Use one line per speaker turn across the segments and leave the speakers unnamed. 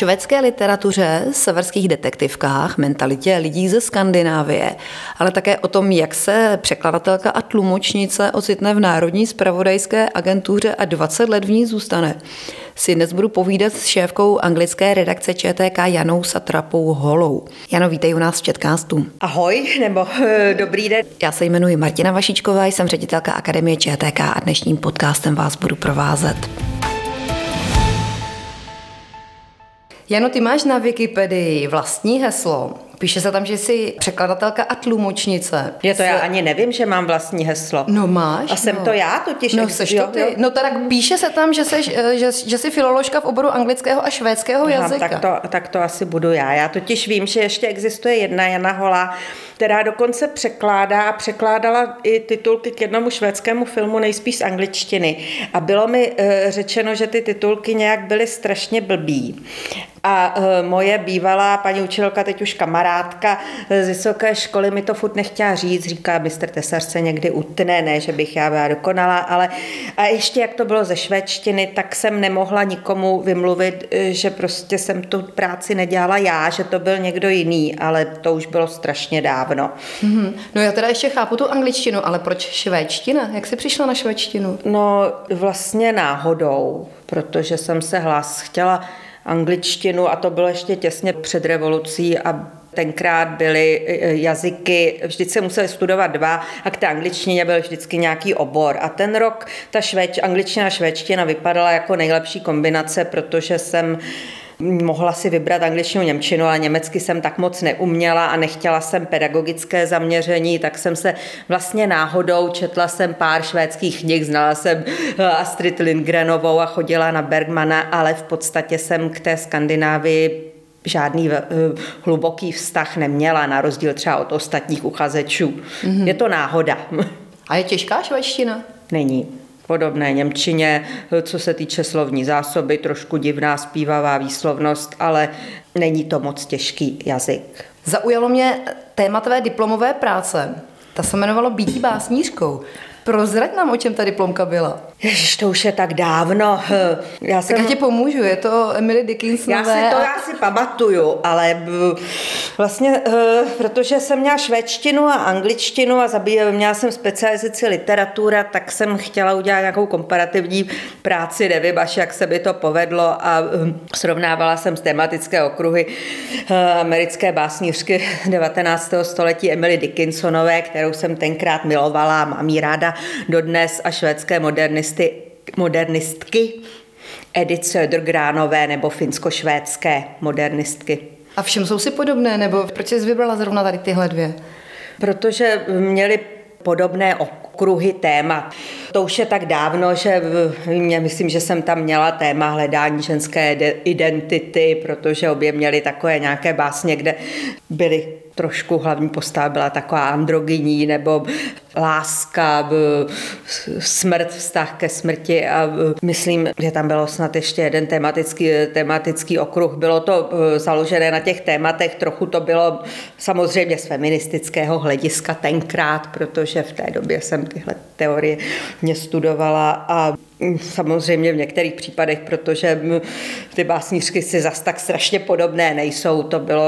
švédské literatuře, severských detektivkách, mentalitě lidí ze Skandinávie, ale také o tom, jak se překladatelka a tlumočnice ocitne v Národní spravodajské agentuře a 20 let v ní zůstane, si dnes budu povídat s šéfkou anglické redakce ČTK Janou Satrapou Holou. Jano, vítej u nás v Četkástu.
Ahoj, nebo eh, dobrý den.
Já se jmenuji Martina Vašičková, jsem ředitelka Akademie ČTK a dnešním podcastem vás budu provázet. Jano, ty máš na Wikipedii vlastní heslo. Píše se tam, že jsi překladatelka a tlumočnice.
Je to já ani nevím, že mám vlastní heslo.
No máš.
A jsem
no.
to já totiž.
No seš to ty. No tak píše se tam, že, seš, eh, že, že jsi filoložka v oboru anglického a švédského
Aha,
jazyka.
tak, to, tak to asi budu já. Já totiž vím, že ještě existuje jedna Jana Hola, která dokonce překládá a překládala i titulky k jednomu švédskému filmu nejspíš z angličtiny. A bylo mi uh, řečeno, že ty titulky nějak byly strašně blbý. A uh, moje bývalá paní učitelka, teď už kamarádka z vysoké školy, mi to furt nechtěla říct, říká, mistr Tesar se někdy utne, ne, že bych já byla dokonala, ale a ještě jak to bylo ze švédštiny, tak jsem nemohla nikomu vymluvit, že prostě jsem tu práci nedělala já, že to byl někdo jiný, ale to už bylo strašně dávno.
Mm-hmm. No já teda ještě chápu tu angličtinu, ale proč švédština? Jak jsi přišla na švédštinu?
No vlastně náhodou, protože jsem se hlas chtěla angličtinu a to bylo ještě těsně před revolucí a Tenkrát byly e, e, jazyky, vždycky se museli studovat dva a k té angličtině byl vždycky nějaký obor. A ten rok ta švéč, angličtina a švédština vypadala jako nejlepší kombinace, protože jsem mohla si vybrat angličtinu, němčinu, ale německy jsem tak moc neuměla a nechtěla jsem pedagogické zaměření, tak jsem se vlastně náhodou četla jsem pár švédských knih, znala jsem eh, Astrid Lindgrenovou a chodila na Bergmana, ale v podstatě jsem k té Skandinávii žádný eh, hluboký vztah neměla, na rozdíl třeba od ostatních uchazečů. Mm-hmm. Je to náhoda.
A je těžká švédština?
Není podobné Němčině, co se týče slovní zásoby, trošku divná zpívavá výslovnost, ale není to moc těžký jazyk.
Zaujalo mě téma tvé diplomové práce. Ta se jmenovalo Býtí básnířkou. Prozrať nám, o čem ta diplomka byla.
Ježiš, to už je tak dávno.
Já jsem... Tak já ti pomůžu, je to Emily Dickinsonové.
Já si to a... já si pamatuju, ale vlastně, eh, protože jsem měla švédštinu a angličtinu a zabíjela, měla jsem specializaci literatura, tak jsem chtěla udělat nějakou komparativní práci, nevím až jak se by to povedlo a eh, srovnávala jsem z tematické okruhy eh, americké básnířky 19. století Emily Dickinsonové, kterou jsem tenkrát milovala a mám jí ráda dodnes a švédské modernisty modernisty, modernistky Edith Södergránové nebo finsko-švédské modernistky.
A všem jsou si podobné, nebo proč jsi vybrala zrovna tady tyhle dvě?
Protože měli podobné okruhy téma. To už je tak dávno, že mě, myslím, že jsem tam měla téma hledání ženské identity, protože obě měly takové nějaké básně, kde byly trošku hlavní postava byla taková androgyní nebo láska, smrt, vztah ke smrti a myslím, že tam bylo snad ještě jeden tematický, tematický okruh. Bylo to e, založené na těch tématech, trochu to bylo samozřejmě z feministického hlediska tenkrát, protože v té době jsem tyhle teorie mě studovala a Samozřejmě v některých případech, protože ty básnířky si zas tak strašně podobné nejsou. To bylo,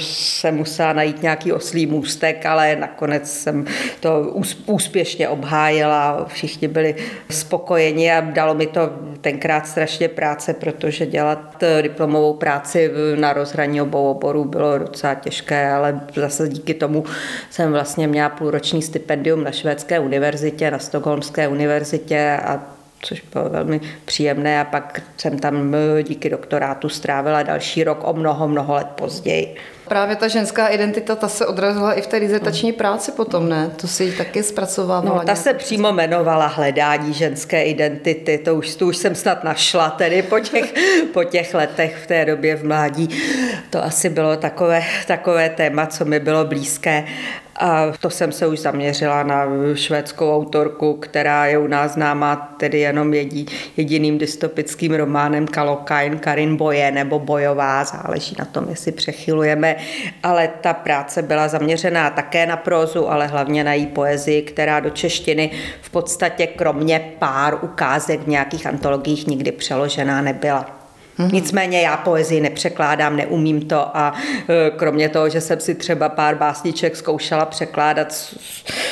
se musela najít nějaký oslý můstek, ale nakonec jsem to úspěšně obhájila. Všichni byli spokojeni a dalo mi to tenkrát strašně práce, protože dělat diplomovou práci na rozhraní obou oborů bylo docela těžké, ale zase díky tomu jsem vlastně měla půlroční stipendium na švédské univerzitě, na Stockholmské univerzitě a což bylo velmi příjemné a pak jsem tam eh, díky doktorátu strávila další rok o mnoho, mnoho let později.
Právě ta ženská identita, ta se odrazila i v té dizertační práci potom, ne? To si ji taky zpracovávala.
No, ta se přímo jmenovala hledání ženské identity, to už, to už jsem snad našla tedy po těch, po těch letech v té době v mládí. To asi bylo takové, takové téma, co mi bylo blízké. A to jsem se už zaměřila na švédskou autorku, která je u nás známá tedy jenom jedí, jediným dystopickým románem Kalokain, Karin Boje nebo Bojová, záleží na tom, jestli přechylujeme, ale ta práce byla zaměřená také na prózu, ale hlavně na její poezii, která do češtiny v podstatě kromě pár ukázek v nějakých antologiích nikdy přeložená nebyla. Mm-hmm. Nicméně já poezii nepřekládám, neumím to a e, kromě toho, že jsem si třeba pár básniček zkoušela překládat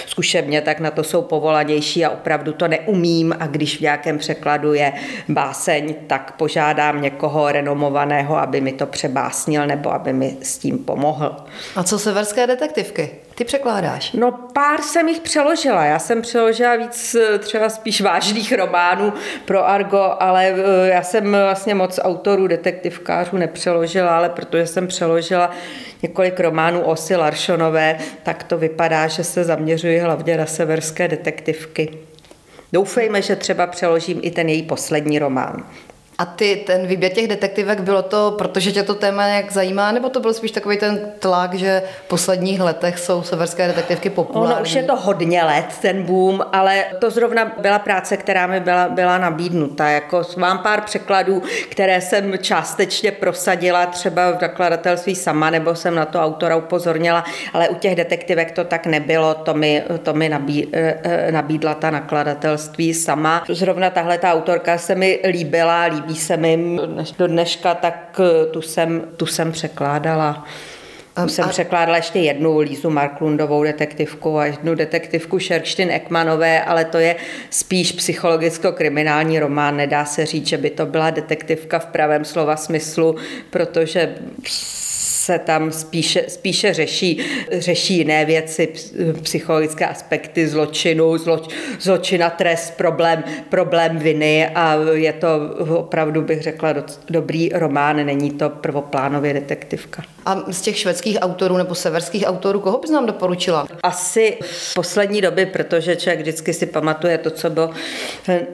zkušebně, tak na to jsou povolanější a opravdu to neumím a když v nějakém překladu je báseň, tak požádám někoho renomovaného, aby mi to přebásnil nebo aby mi s tím pomohl.
A co severské detektivky? Ty překládáš?
No pár jsem jich přeložila. Já jsem přeložila víc třeba spíš vážných románů pro Argo, ale e, já jsem vlastně moc autorů, detektivkářů nepřeložila, ale protože jsem přeložila několik románů Osy Laršonové, tak to vypadá, že se zaměřuji hlavně na severské detektivky. Doufejme, že třeba přeložím i ten její poslední román.
A ty, ten výběr těch detektivek, bylo to, protože tě to téma nějak zajímá, nebo to byl spíš takový ten tlak, že v posledních letech jsou severské detektivky populární?
Ono už je to hodně let, ten boom, ale to zrovna byla práce, která mi byla, byla nabídnuta. Jako mám pár překladů, které jsem částečně prosadila třeba v nakladatelství sama, nebo jsem na to autora upozornila, ale u těch detektivek to tak nebylo, to mi, to mi nabí, eh, eh, nabídla ta nakladatelství sama. Zrovna tahle ta autorka se mi líbila, líbila líbí se mi do dneška, tak eh, tu jsem, tu jsem překládala. Um, jsem a... překládala ještě jednu Lízu Marklundovou detektivku a jednu detektivku Šerkštin Ekmanové, ale to je spíš psychologicko-kriminální román. Nedá se říct, že by to byla detektivka v pravém slova smyslu, protože se tam spíše, spíše řeší, řeší jiné věci, psychologické aspekty zločinu, zloč, zločina, trest, problém, problém viny a je to opravdu, bych řekla, do, dobrý román, není to prvoplánově detektivka.
A z těch švédských autorů nebo severských autorů, koho bys nám doporučila?
Asi v poslední doby, protože člověk vždycky si pamatuje to, co bylo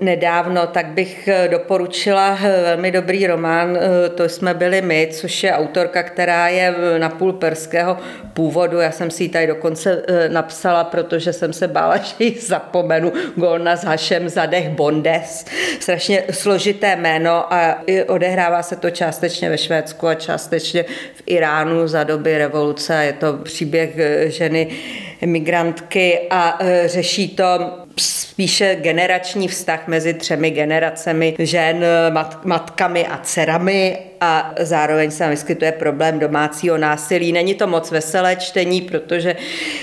nedávno, tak bych doporučila velmi dobrý román To jsme byli my, což je autorka, která je napůl perského původu. Já jsem si ji tady dokonce napsala, protože jsem se bála, že ji zapomenu. Golna s Hašem Zadech Bondes. Strašně složité jméno a odehrává se to částečně ve Švédsku a částečně v Iránu za doby revoluce. Je to příběh e, ženy migrantky a e, řeší to spíše generační vztah mezi třemi generacemi žen, mat, matkami a dcerami a zároveň se vyskytuje problém domácího násilí. Není to moc veselé čtení, protože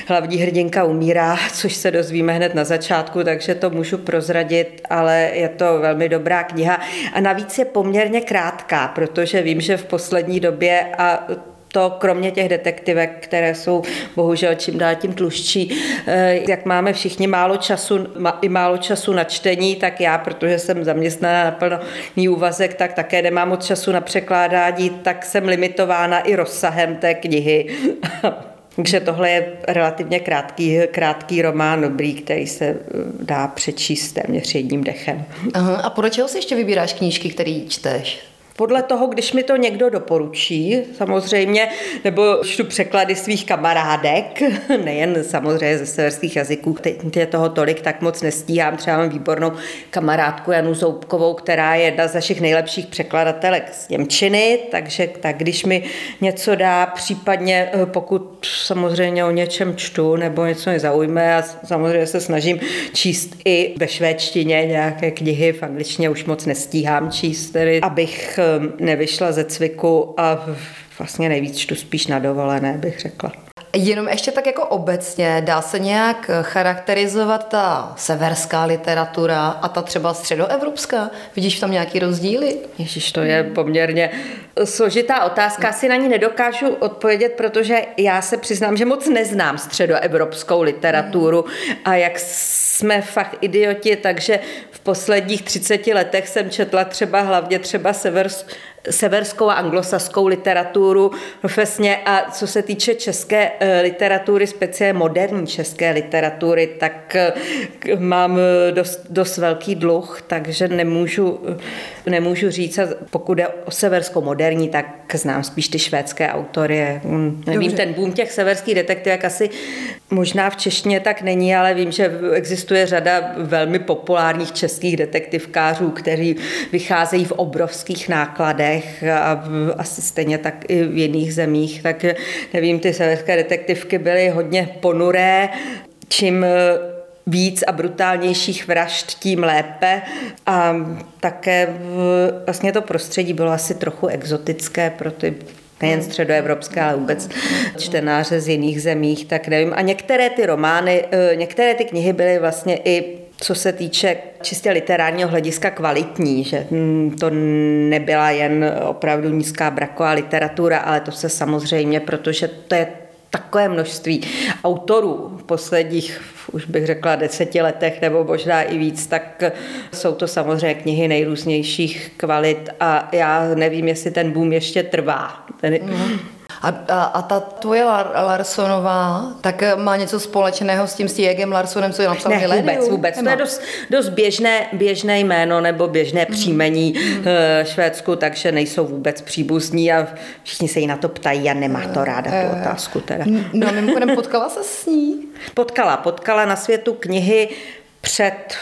hlavní hrdinka umírá, což se dozvíme hned na začátku, takže to můžu prozradit, ale je to velmi dobrá kniha a navíc je poměrně krátká, protože vím, že v poslední době a to kromě těch detektivek, které jsou bohužel čím dál tím tluščí, eh, jak máme všichni málo času, i málo času na čtení, tak já, protože jsem zaměstnaná na plný úvazek, tak také nemám moc času na překládání, tak jsem limitována i rozsahem té knihy. Takže tohle je relativně krátký, krátký román, dobrý, který se eh, dá přečíst téměř jedním dechem.
Aha, a podle čeho si ještě vybíráš knížky, které čteš?
Podle toho, když mi to někdo doporučí, samozřejmě, nebo čtu překlady svých kamarádek, nejen samozřejmě ze severských jazyků, teď je toho tolik, tak moc nestíhám. Třeba mám výbornou kamarádku Janu Zoubkovou, která je jedna z našich nejlepších překladatelek z Němčiny, takže tak když mi něco dá, případně eh, pokud samozřejmě o něčem čtu nebo něco mě zaujme a samozřejmě se snažím číst i ve švédštině nějaké knihy, v angličtině už moc nestíhám číst, tedy abych eh, nevyšla ze cviku a vlastně nejvíc čtu spíš na dovolené, bych řekla.
Jenom ještě tak jako obecně, dá se nějak charakterizovat ta severská literatura a ta třeba středoevropská? Vidíš tam nějaký rozdíly?
Ježíš, to je poměrně složitá otázka. Asi na ní nedokážu odpovědět, protože já se přiznám, že moc neznám středoevropskou literaturu a jak jsme fakt idioti, takže v posledních 30 letech jsem četla třeba hlavně třeba severs, severskou a anglosaskou literaturu profesně a co se týče české eh, literatury, speciálně moderní české literatury, tak eh, mám eh, dost, dost velký dluh, takže nemůžu, nemůžu říct, pokud je o severskou moderní, tak znám spíš ty švédské autory. Hm, nevím, Dobře. ten boom těch severských detektivek asi možná v češtině tak není, ale vím, že existuje řada velmi populárních českých detektivkářů, kteří vycházejí v obrovských nákladech a asi stejně tak i v jiných zemích. Tak nevím, ty severské detektivky byly hodně ponuré, čím víc a brutálnějších vražd, tím lépe. A také vlastně to prostředí bylo asi trochu exotické pro ty nejen středoevropské, ale vůbec čtenáře z jiných zemích, tak nevím. A některé ty romány, eh, některé ty knihy byly vlastně i co se týče čistě literárního hlediska kvalitní, že hm, to nebyla jen opravdu nízká braková literatura, ale to se samozřejmě, protože to je takové množství autorů v posledních, už bych řekla, deseti letech nebo možná i víc, tak jsou to samozřejmě knihy nejrůznějších kvalit a já nevím, jestli ten boom ještě trvá. Ten... Mm.
A, a, a ta tvoje Larsonová, tak má něco společného s tím Stiegem Larsonem, co je napsal
Ne, vůbec, vůbec. Nemá. To je dost, dost běžné, běžné jméno nebo běžné mm. příjmení mm. Švédsku, takže nejsou vůbec příbuzní a všichni se jí na to ptají a nemá to ráda tu eh, otázku. Teda.
No, mimochodem potkala se s ní?
Potkala, potkala na světu knihy před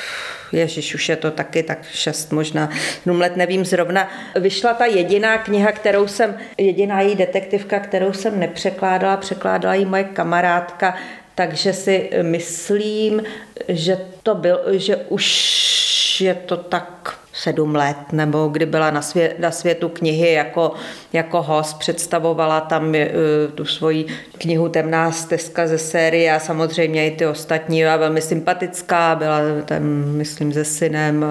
Ježíš, už je to taky tak šest možná sedm let, nevím zrovna. Vyšla ta jediná kniha, kterou jsem, jediná její detektivka, kterou jsem nepřekládala, překládala ji moje kamarádka, takže si myslím, že to byl, že už je to tak sedm let, nebo kdy byla na, svět, na světu knihy jako, jako host, představovala tam uh, tu svoji knihu Temná stezka ze série a samozřejmě i ty ostatní a velmi sympatická, byla tam, myslím, se synem.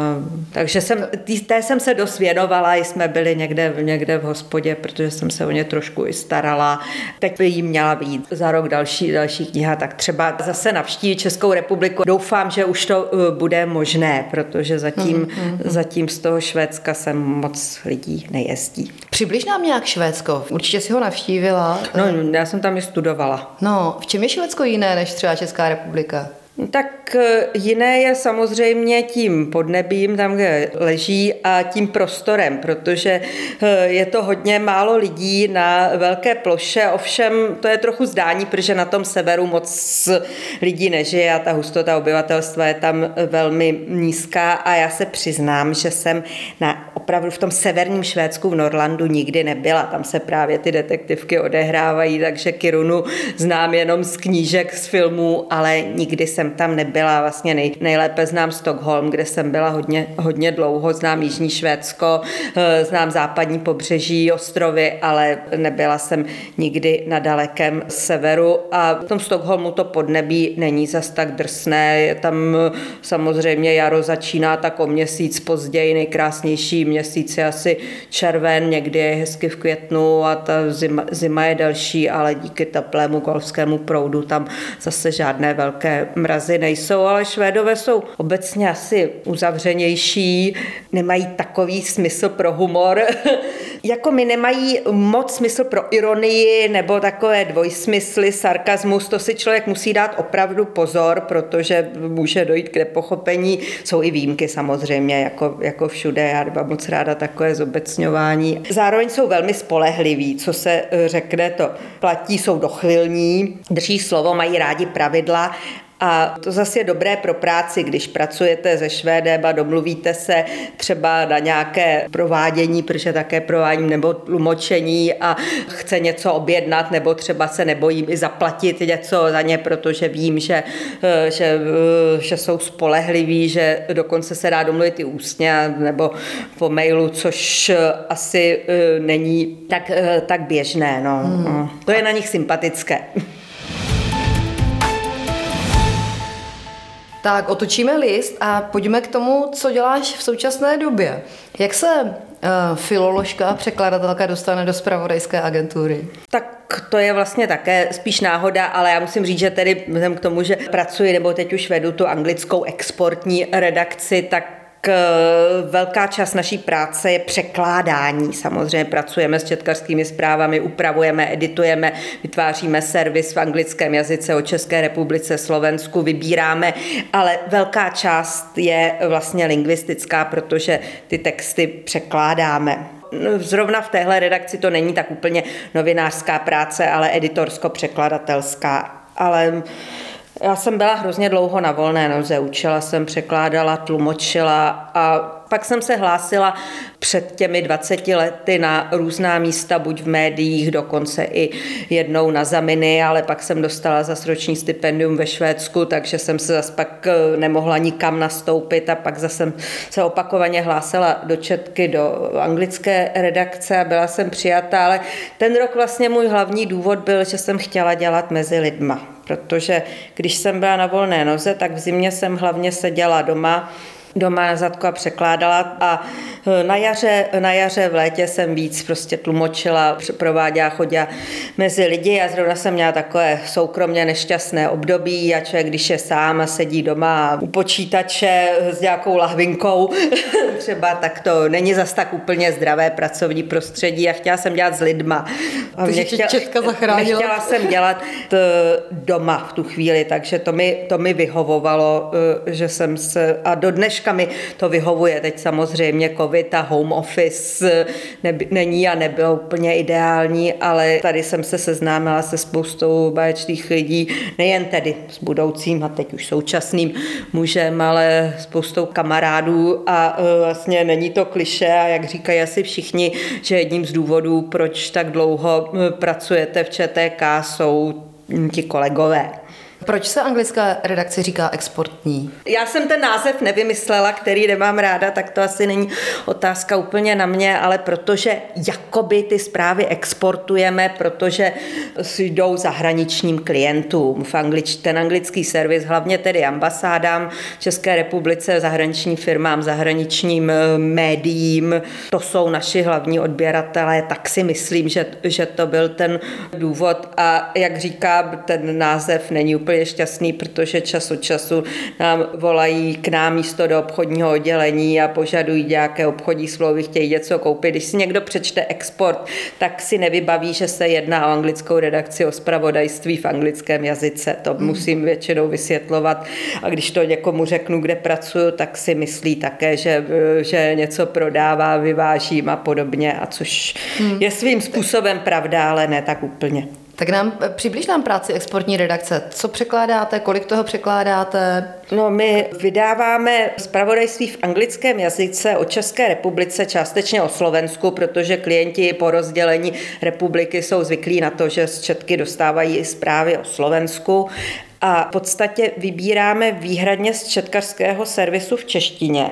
Takže jsem, tý, té jsem se dost věnovala, jsme byli někde, někde v hospodě, protože jsem se o ně trošku i starala. Teď by jí měla být za rok další, další kniha, tak třeba zase navštíví Českou republiku. Doufám, že už to uh, bude možné, protože zatím, mm-hmm. zatím zatím z toho Švédska sem moc lidí nejezdí.
Přibliž nám nějak Švédsko. Určitě si ho navštívila.
No, já jsem tam i studovala.
No, v čem je Švédsko jiné než třeba Česká republika?
Tak eh, jiné je samozřejmě tím podnebím, tam, kde leží, a tím prostorem, protože eh, je to hodně málo lidí na velké ploše, ovšem to je trochu zdání, protože na tom severu moc lidí nežije a ta hustota obyvatelstva je tam velmi nízká a já se přiznám, že jsem na opravdu v tom severním Švédsku v Norlandu nikdy nebyla. Tam se právě ty detektivky odehrávají, takže Kirunu znám jenom z knížek, z filmů, ale nikdy jsem tam nebyla. Vlastně nej, nejlépe znám Stockholm, kde jsem byla hodně, hodně dlouho. Znám Jižní Švédsko, eh, znám západní pobřeží, ostrovy, ale nebyla jsem nikdy na dalekém severu. A v tom Stockholmu to podnebí není zas tak drsné. Je tam eh, samozřejmě jaro začíná tak o měsíc později, nejkrásnější měsíc je asi červen, někdy je hezky v květnu a ta zima, zima je delší, ale díky teplému golfskému proudu tam zase žádné velké mrazy nejsou, ale Švédové jsou obecně asi uzavřenější, nemají takový smysl pro humor, jako mi nemají moc smysl pro ironii nebo takové dvojsmysly, sarkazmus, to si člověk musí dát opravdu pozor, protože může dojít k nepochopení. Jsou i výjimky samozřejmě, jako, jako všude, já moc ráda takové zobecňování. Zároveň jsou velmi spolehliví, co se eh, řekne, to platí, jsou dochvilní, drží slovo, mají rádi pravidla a to zase je dobré pro práci, když pracujete se Švédem a domluvíte se třeba na nějaké provádění, protože také provádím nebo tlumočení a chce něco objednat, nebo třeba se nebojím i zaplatit něco za ně, protože vím, že, eh, že, eh, že jsou spolehliví, že dokonce se dá domluvit i ústně nebo po mailu, což asi eh, není tak, tak běžné. No. Hmm. To je na nich sympatické.
Tak otočíme list a pojďme k tomu, co děláš v současné době. Jak se uh, filoložka, překladatelka dostane do spravodajské agentury?
Tak to je vlastně také spíš náhoda, ale já musím říct, že tedy vzhledem k tomu, že pracuji nebo teď už vedu tu anglickou exportní redakci, tak velká část naší práce je překládání. Samozřejmě pracujeme s četkařskými zprávami, upravujeme, editujeme, vytváříme servis v anglickém jazyce o České republice, Slovensku, vybíráme, ale velká část je vlastně lingvistická, protože ty texty překládáme. Zrovna v téhle redakci to není tak úplně novinářská práce, ale editorsko-překladatelská. Ale Já jsem byla hrozně dlouho na volné noze, učila jsem, překládala, tlumočila a pak jsem se hlásila před těmi 20 lety na různá místa, buď v médiích, dokonce i jednou na zaminy, ale pak jsem dostala zase roční stipendium ve Švédsku, takže jsem se zase pak eh, nemohla nikam nastoupit a pak zase se opakovaně hlásila do Četky, do anglické redakce a byla jsem přijatá, ale ten rok vlastně můj hlavní důvod byl, že jsem chtěla dělat mezi lidma, protože když jsem byla na volné noze, tak v zimě jsem hlavně seděla doma, doma na zadku a překládala a e, na jaře, na jaře v létě jsem víc prostě tlumočila, prováděla, chodila mezi lidi a zrovna jsem měla takové soukromně nešťastné období a člověk, když je sám a sedí doma u počítače s nějakou lahvinkou třeba, tak to není zas tak úplně zdravé pracovní prostředí a chtěla jsem dělat s lidma.
A mě chtěla, Četka zachránila.
Chtěla jsem dělat t, doma v tu chvíli, takže to mi, to mi vyhovovalo, e, že jsem se, a do dneška dneška mi to vyhovuje. Teď samozřejmě covid a home office neby, není a nebylo úplně ideální, ale tady jsem se seznámila se spoustou báječných lidí, nejen tedy s budoucím a teď už současným mužem, ale spoustou kamarádů a e, vlastně není to kliše a jak říkají asi všichni, že jedním z důvodů, proč tak dlouho e, pracujete v ČTK, jsou ti kolegové.
Proč se anglická redakce říká exportní?
Já jsem ten název nevymyslela, který nemám ráda, tak to asi není otázka úplně na mě, ale protože jakoby ty zprávy exportujeme, protože jdou zahraničním klientům. V anglič, ten anglický servis, hlavně tedy ambasádám České republice, zahraničním firmám, zahraničním eh, médiím, to jsou naši hlavní odběratelé, tak si myslím, že, že to byl ten důvod. A jak říká, ten název není úplně úplně šťastný, protože čas od času nám volají k nám místo do obchodního oddělení a požadují nějaké obchodní slovy, chtějí něco koupit. Když si někdo přečte export, tak si nevybaví, že se jedná o anglickou redakci o spravodajství v anglickém jazyce. To hmm. musím většinou vysvětlovat. A když to někomu řeknu, kde pracuju, tak si myslí také, že, že něco prodává, vyvážím a podobně, a což hmm. je svým způsobem pravda, ale ne tak úplně.
Tak nám přibliž nám práci exportní redakce. Co překládáte, kolik toho překládáte?
No, my vydáváme zpravodajství v anglickém jazyce o České republice, částečně o Slovensku, protože klienti po rozdělení republiky jsou zvyklí na to, že z Četky dostávají i zprávy o Slovensku. A v podstatě vybíráme výhradně z četkařského servisu v češtině.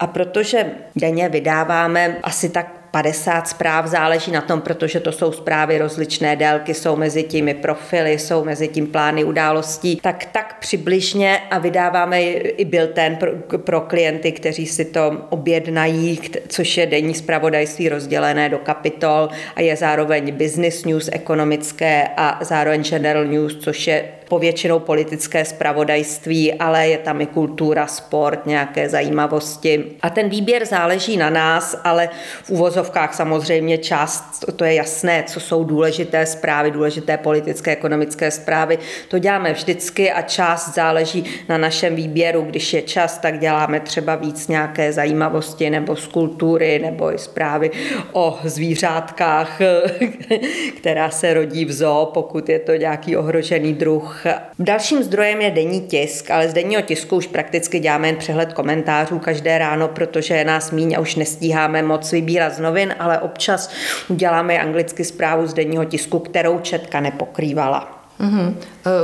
A protože denně vydáváme asi tak 50 zpráv, záleží na tom, protože to jsou zprávy rozličné délky, jsou mezi těmi profily, jsou mezi tím plány událostí, tak tak přibližně a vydáváme i bilten pro, pro klienty, kteří si to objednají, což je denní zpravodajství rozdělené do kapitol a je zároveň business news ekonomické a zároveň general news, což je povětšinou politické spravodajství, ale je tam i kultura, sport, nějaké zajímavosti. A ten výběr záleží na nás, ale v úvozovkách samozřejmě část, to je jasné, co jsou důležité zprávy, důležité politické, ekonomické zprávy. To děláme vždycky a část záleží na našem výběru. Když je čas, tak děláme třeba víc nějaké zajímavosti nebo z kultury nebo i zprávy o zvířátkách, která se rodí v zoo, pokud je to nějaký ohrožený druh Dalším zdrojem je denní tisk, ale z denního tisku už prakticky děláme jen přehled komentářů každé ráno, protože je nás míň a už nestíháme moc vybírat z novin, ale občas uděláme anglicky zprávu z denního tisku, kterou Četka nepokrývala.
Mm-hmm.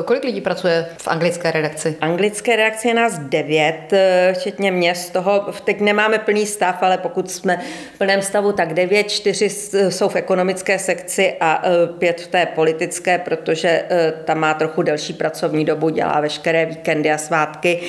Kolik lidí pracuje v anglické redakci?
Anglické redakci je nás devět, eh, včetně mě z toho, teď nemáme plný stav, ale pokud jsme v plném stavu, tak devět, čtyři jsou v ekonomické sekci a eh, pět v té politické, protože tam má trochu delší pracovní dobu, dělá veškeré víkendy a svátky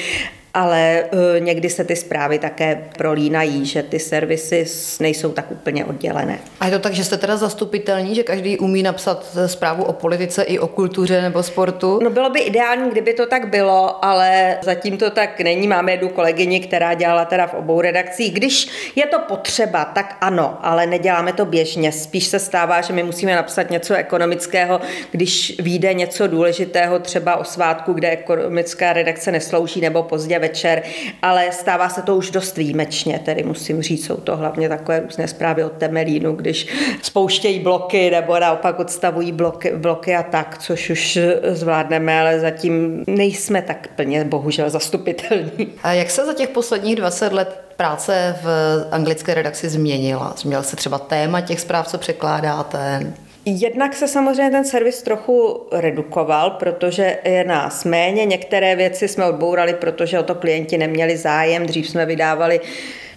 ale eh, někdy se ty zprávy také prolínají, že ty servisy nejsou tak úplně oddělené.
A je to tak, že jste teda zastupitelní, že každý umí napsat eh, zprávu o politice i o kultuře nebo sportu?
No bylo by ideální, kdyby to tak bylo, ale zatím to tak není. Máme jednu kolegyni, která dělala teda v obou redakcích. Když je to potřeba, tak ano, ale neděláme to běžně. Spíš se stává, že my musíme napsat něco ekonomického, když vyjde něco důležitého, třeba o svátku, kde ekonomická redakce neslouží, nebo pozdě večer, ale stává se to už dost výjimečně, tedy musím říct, jsou to hlavně takové různé zprávy od Temelínu, když spouštějí bloky nebo naopak odstavují bloky, bloky a tak, což už zvládneme, ale zatím nejsme tak plně bohužel zastupitelní.
A jak se za těch posledních 20 let práce v anglické redakci změnila? Změnil se třeba téma těch zpráv, co překládáte?
Jednak se samozřejmě ten servis trochu redukoval, protože je nás méně. Některé věci jsme odbourali, protože o to klienti neměli zájem. Dřív jsme vydávali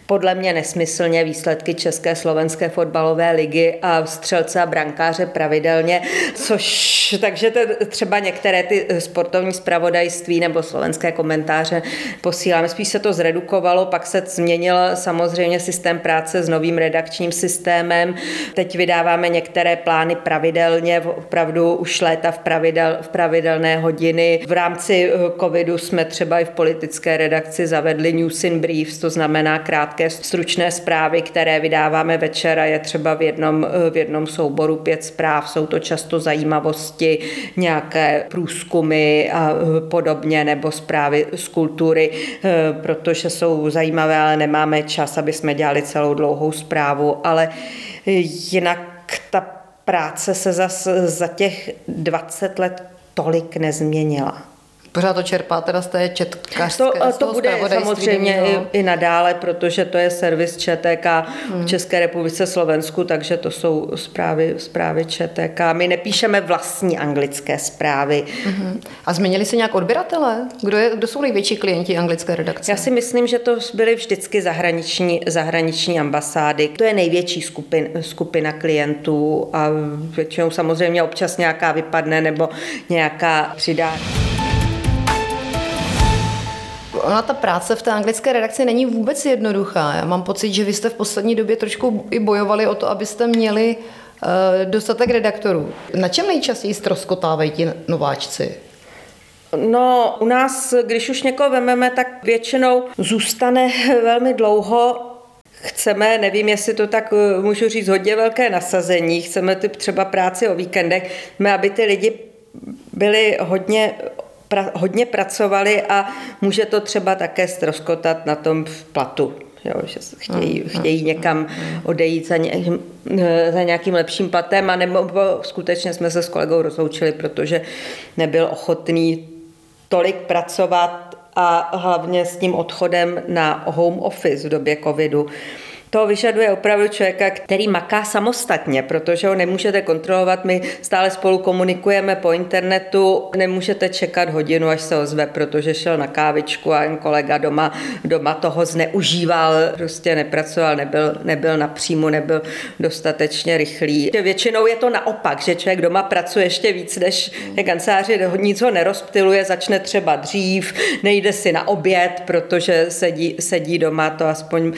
podle mě nesmyslně výsledky České slovenské fotbalové ligy a střelce a brankáře pravidelně, což takže te, třeba některé ty sportovní zpravodajství nebo slovenské komentáře posíláme. Spíš se to zredukovalo, pak se změnil samozřejmě systém práce s novým redakčním systémem. Teď vydáváme některé plány pravidelně, opravdu už léta v, pravidel, v pravidelné hodiny. V rámci covidu jsme třeba i v politické redakci zavedli News in Briefs, to znamená krátké krátké stručné zprávy, které vydáváme večer a je třeba v jednom, v jednom souboru pět zpráv. Jsou to často zajímavosti, nějaké průzkumy a podobně, nebo zprávy z kultury, protože jsou zajímavé, ale nemáme čas, aby jsme dělali celou dlouhou zprávu. Ale jinak ta práce se za, za těch 20 let tolik nezměnila.
Pořád to čerpá teda z té četkařské,
to, to bude samozřejmě i, i nadále, protože to je servis ČTK hmm. v České republice Slovensku, takže to jsou zprávy, zprávy ČTK. My nepíšeme vlastní anglické zprávy.
Hmm. A změnili se nějak odběratele? Kdo, je, kdo jsou největší klienti anglické redakce?
Já si myslím, že to byly vždycky zahraniční, zahraniční ambasády. To je největší skupin, skupina klientů a většinou samozřejmě občas nějaká vypadne nebo nějaká přidá
ona ta práce v té anglické redakci není vůbec jednoduchá. Já mám pocit, že vy jste v poslední době trošku i bojovali o to, abyste měli uh, dostatek redaktorů. Na čem nejčastěji ztroskotávají ti nováčci?
No, u nás, když už někoho vememe, tak většinou zůstane velmi dlouho Chceme, nevím, jestli to tak eh, můžu říct, hodně velké nasazení. Chceme ty třeba práci o víkendech, aby ty lidi byli hodně pra, hodně pracovali a může to třeba také stroskotat na tom platu. Jo, že chtějí, mm, chtějí mm, někam mm, odejít za, ně, za nějakým lepším platem a nebo skutečně jsme se s kolegou rozloučili, protože nebyl ochotný tolik pracovat a hlavně s tím odchodem na home office v době covidu to vyžaduje opravdu člověka, který maká samostatně, protože ho nemůžete kontrolovat. My stále spolu komunikujeme po internetu, nemůžete čekat hodinu, až se ozve, protože šel na kávičku a jen kolega doma, doma toho zneužíval, prostě nepracoval, nebyl, nebyl na nebyl dostatečně rychlý. Většinou je to naopak, že člověk doma pracuje ještě víc než kanceláři, nic ho nerozptiluje, začne třeba dřív, nejde si na oběd, protože sedí, sedí doma, to aspoň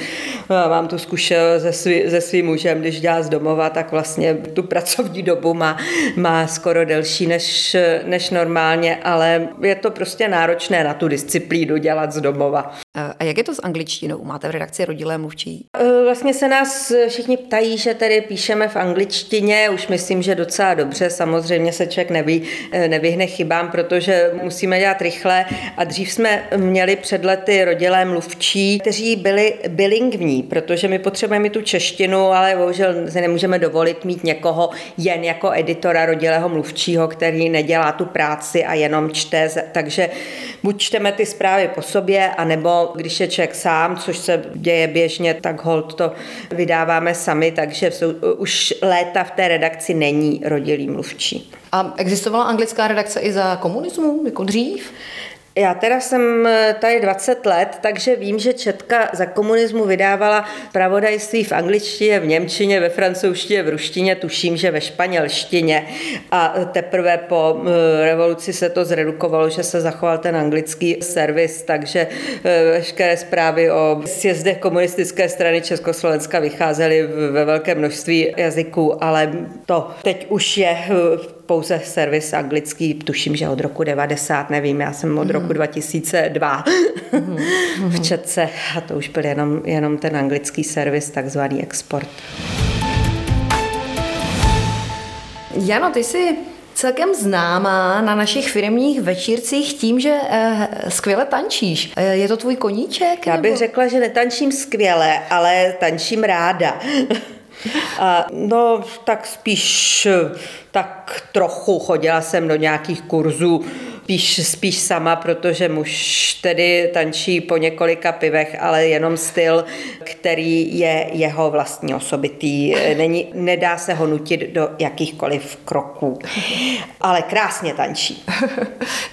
mám tu zkušel se, svý, se svým mužem, když dělá z domova, tak vlastně tu pracovní dobu má, má skoro delší než, než normálně, ale je to prostě náročné na tu disciplínu dělat z domova.
A jak je to s angličtinou? Máte v redakci rodilé mluvčí?
E, vlastně se nás všichni ptají, že tedy píšeme v angličtině, už myslím, že docela dobře. Samozřejmě se člověk neví, e, nevyhne chybám, protože musíme dělat rychle. A dřív jsme měli před lety rodilé mluvčí, kteří byli bilingvní, protože my potřebujeme tu češtinu, ale bohužel se nemůžeme dovolit mít někoho jen jako editora rodilého mluvčího, který nedělá tu práci a jenom čte. Takže buď čteme ty zprávy po sobě, anebo když je člověk sám, což se děje běžně, tak hold to vydáváme sami, takže jsou, už léta v té redakci není rodilý mluvčí.
A existovala anglická redakce i za komunismu, jako dřív?
Já teda jsem eh, tady 20 let, takže vím, že Četka za komunismu vydávala pravodajství v angličtině, v němčině, ve francouzštině, v ruštině, tuším, že ve španělštině. A teprve po eh, revoluci se to zredukovalo, že se zachoval ten anglický servis, takže eh, veškeré zprávy o sjezdech komunistické strany Československa vycházely ve velké množství jazyků, ale to teď už je pouze servis anglický, tuším, že od roku 90, nevím, já jsem od roku 2002 v Četce a to už byl jenom, jenom ten anglický servis, takzvaný export.
Jano, ty jsi celkem známá na našich firmních večírcích tím, že eh, skvěle tančíš. Eh, je to tvůj koníček?
Já bych
nebo?
řekla, že netančím skvěle, ale tančím ráda. A, no, tak spíš tak trochu chodila jsem do nějakých kurzů spíš, spíš sama, protože muž tedy tančí po několika pivech, ale jenom styl, který je jeho vlastní osobitý. Není, nedá se ho nutit do jakýchkoliv kroků, ale krásně tančí.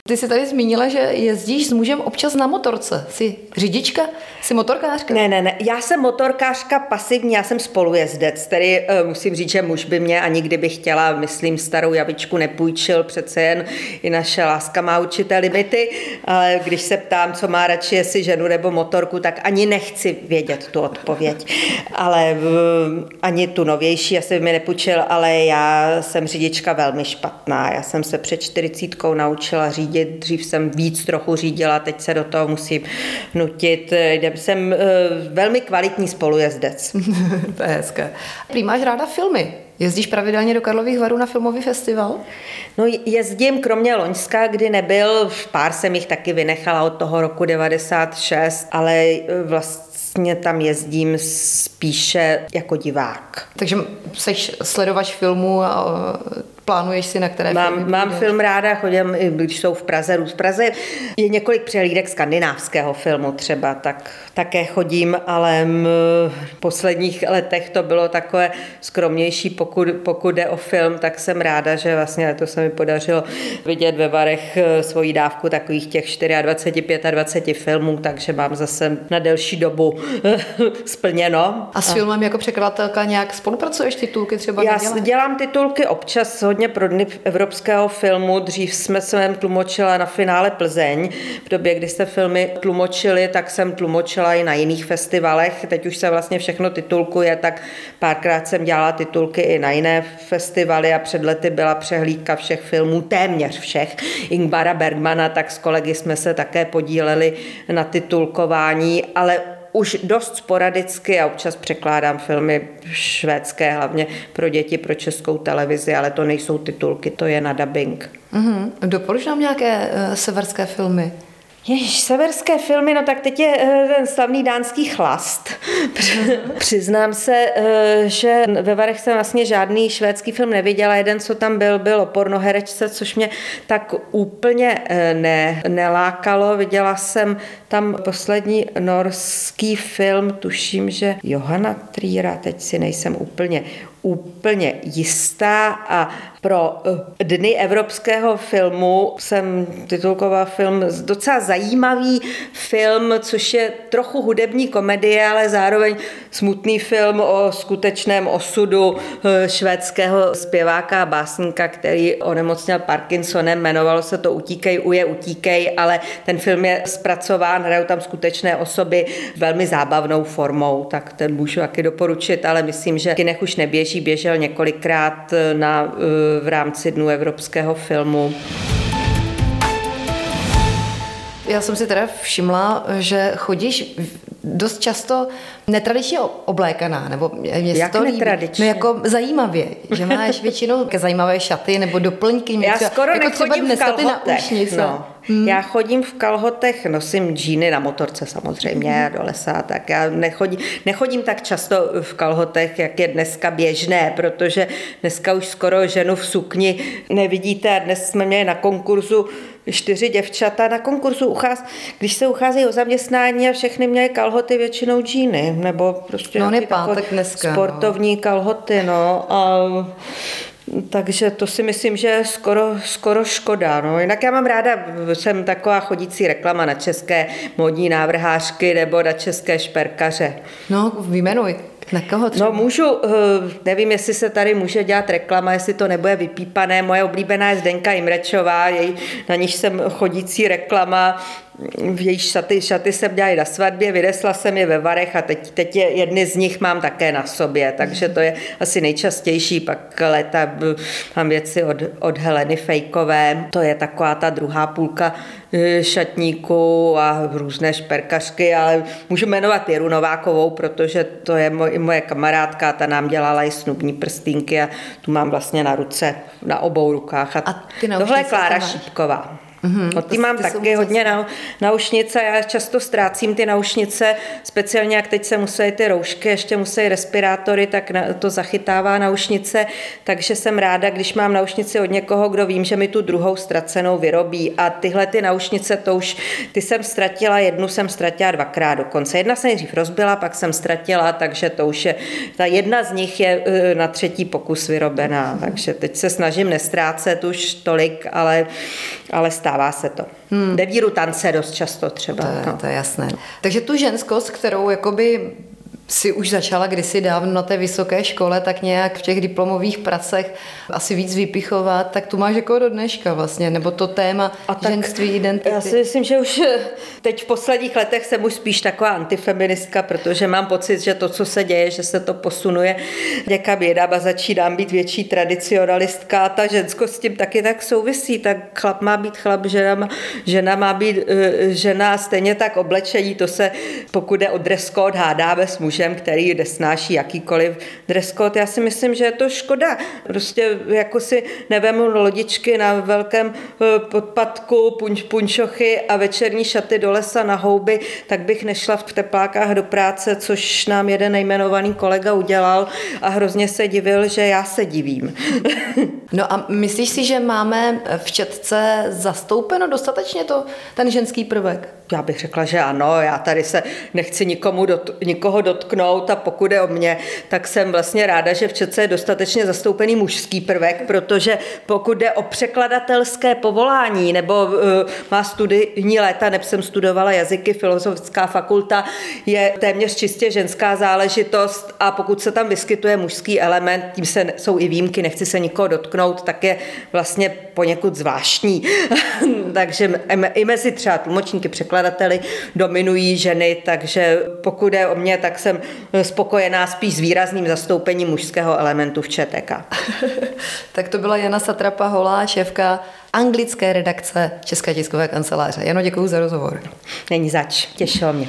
Ty jsi tady zmínila, že jezdíš s mužem občas na motorce. Jsi řidička? Jsi motorkářka?
Ne, ne, ne. Já jsem motorkářka pasivní, já jsem spolujezdec. Tedy uh, musím říct, že muž by mě ani kdyby chtěla, myslím, starou javičku nepůjčil, přece jen i naše láska má určité limity, ale když se ptám, co má radši, jestli ženu nebo motorku, tak ani nechci vědět tu odpověď. Ale ani tu novější asi mi nepůjčil, ale já jsem řidička velmi špatná. Já jsem se před čtyřicítkou naučila řídit, dřív jsem víc trochu řídila, teď se do toho musím nutit. Jsem eh, velmi kvalitní spolujezdec.
to je hezké. Prý máš ráda filmy. Jezdíš pravidelně do Karlových varů na filmový festival?
No jezdím, kromě Loňska, kdy nebyl, pár jsem jich taky vynechala od toho roku 96, ale e, vlastně tam jezdím spíše jako divák.
Takže jsi sledovač filmu a plánuješ si, na které
mám, filmy Mám film ráda, chodím, když jsou v Praze, v Praze je několik přehlídek skandinávského filmu třeba, tak také chodím, ale v posledních letech to bylo takové skromnější, pokud, pokud jde o film, tak jsem ráda, že vlastně to se mi podařilo vidět ve Varech eh, svoji dávku takových těch 24, 25 filmů, takže mám zase na delší dobu splněno.
A s filmem jako překladatelka nějak spolupracuješ titulky třeba?
Já dělám titulky občas hodně pro dny evropského filmu. Dřív jsme jsem tlumočila na finále Plzeň. V době, kdy jste filmy tlumočili, tak jsem tlumočila i na jiných festivalech. Teď už se vlastně všechno titulkuje, tak párkrát jsem dělala titulky i na jiné festivaly a před lety byla přehlídka všech filmů, téměř všech, Ingbara Bergmana, tak s kolegy jsme se také podíleli na titulkování, ale už dost sporadicky a občas překládám filmy švédské, hlavně pro děti, pro českou televizi, ale to nejsou titulky, to je na dubbing.
Mm-hmm. Doporuč nám nějaké uh, severské filmy.
Ježiš, severské filmy, no tak teď je eh, ten slavný dánský chlast. Přiznám se, eh, že ve Varech jsem vlastně žádný švédský film neviděla. Jeden, co tam byl, byl o pornoherečce, což mě tak úplně eh, ne, nelákalo. Viděla jsem tam poslední norský film, tuším, že Johanna Trýra, teď si nejsem úplně úplně jistá a pro eh, Dny evropského filmu jsem titulkoval film, docela zajímavý film, což je trochu hudební komedie, ale zároveň smutný film o skutečném osudu eh, švédského zpěváka a básníka, který onemocněl Parkinsonem, jmenovalo se to Utíkej, uje, utíkej, ale ten film je zpracován, hrajou tam skutečné osoby velmi zábavnou formou, tak ten můžu taky doporučit, ale myslím, že kinech už neběží, běžel několikrát eh, na v rámci Dnu evropského filmu.
Já jsem si teda všimla, že chodíš dost často netradičně oblékaná, nebo
mě Jak to netradičně?
No jako zajímavě, že máš většinou zajímavé šaty nebo doplňky.
Já třeba, skoro
jako
třeba
dnes
v
kalhotech.
No. Hmm. Já chodím v kalhotech, nosím džíny na motorce samozřejmě hmm. do lesa, tak já nechodím, nechodím tak často v kalhotech, jak je dneska běžné, protože dneska už skoro ženu v sukni nevidíte. Dnes jsme měli na konkurzu čtyři děvčata na konkurzu, ucház, když se ucházejí o zaměstnání a všechny měly kalhoty, většinou džíny, nebo prostě
no, pátek dneska,
no. sportovní
no.
kalhoty, no. A takže to si myslím, že je skoro, skoro škoda. No. Jinak já mám ráda, jsem taková chodící reklama na české modní návrhářky nebo na české šperkaře.
No, vyjmenuj. Na koho třeba?
No můžu, eh, nevím, jestli se tady může dělat reklama, jestli to nebude vypípané. Moje oblíbená je Zdenka Imrečová, jej, na níž jsem chodící reklama v její šaty, šaty jsem dělala na svatbě, vynesla jsem je ve varech a teď, teď je, jedny z nich mám také na sobě, takže to je asi nejčastější. Pak leta mám věci od, od Heleny Fejkové, to je taková ta druhá půlka e, šatníků a různé šperkařky, ale můžu jmenovat Jiru Novákovou, protože to je moj, moje kamarádka, ta nám dělala i snubní prstínky a tu mám vlastně na ruce, na obou rukách. A, a tohle je Klára Šípková. Mm-hmm, ty mám taky hodně na, naušnice, já často ztrácím ty naušnice, speciálně jak teď se musí ty roušky, ještě musí respirátory, tak na, to zachytává naušnice, takže jsem ráda, když mám naušnici od někoho, kdo vím, že mi tu druhou ztracenou vyrobí. A tyhle ty naušnice, to už, ty jsem ztratila, jednu jsem ztratila dvakrát dokonce. Jedna se nejdřív rozbila, pak jsem ztratila, takže to už je, ta jedna z nich je e, na třetí pokus vyrobená, takže teď se snažím nestrácet už tolik, ale, ale stále stává se to. Hmm. Devíru tance dost často třeba.
To je, no. to je jasné. Takže tu ženskost, kterou jakoby si už začala kdysi dávno na té vysoké škole, tak nějak v těch diplomových pracech asi víc vypichovat, tak tu máš jako do dneška vlastně, nebo to téma A tak ženství, identity.
Já si myslím, že už teď v posledních letech jsem už spíš taková antifeministka, protože mám pocit, že to, co se děje, že se to posunuje. Někam jinam a začínám být větší tradicionalistka a ta ženskost s tím taky tak souvisí, tak chlap má být chlap, žena má, žena má být uh, žena, stejně tak oblečení, to se, pokud je o dress code, hádáme s mužem, který nesnáší jakýkoliv dress code. Já si myslím, že je to škoda. Prostě jako si nevemu lodičky na velkém eh, podpadku, punč, punčochy a večerní šaty do lesa na houby, tak bych nešla v teplákách do práce, což nám jeden nejmenovaný kolega udělal a hrozně se divil, že já se divím.
No a myslíš si, že máme v Četce zastoupeno dostatečně to, ten ženský prvek?
Já bych řekla, že ano, já tady se nechci nikomu dot, nikoho dotknout a pokud je o mě, tak jsem vlastně ráda, že v Čece je dostatečně zastoupený mužský prvek, protože pokud jde o překladatelské povolání nebo uh, má studijní léta, nebo jsem studovala jazyky, filozofická fakulta, je téměř čistě ženská záležitost a pokud se tam vyskytuje mužský element, tím se jsou i výjimky, nechci se nikoho dotknout, tak je vlastně poněkud zvláštní. Takže i mezi třeba tlumočníky překladateli dominují ženy, takže pokud je o mě, tak jsem spokojená spíš s výrazným zastoupením mužského elementu v ČTK.
tak to byla Jana Satrapa Holá, šéfka anglické redakce České tiskové kanceláře. Jano, děkuji za rozhovor.
Není zač, těšilo mě.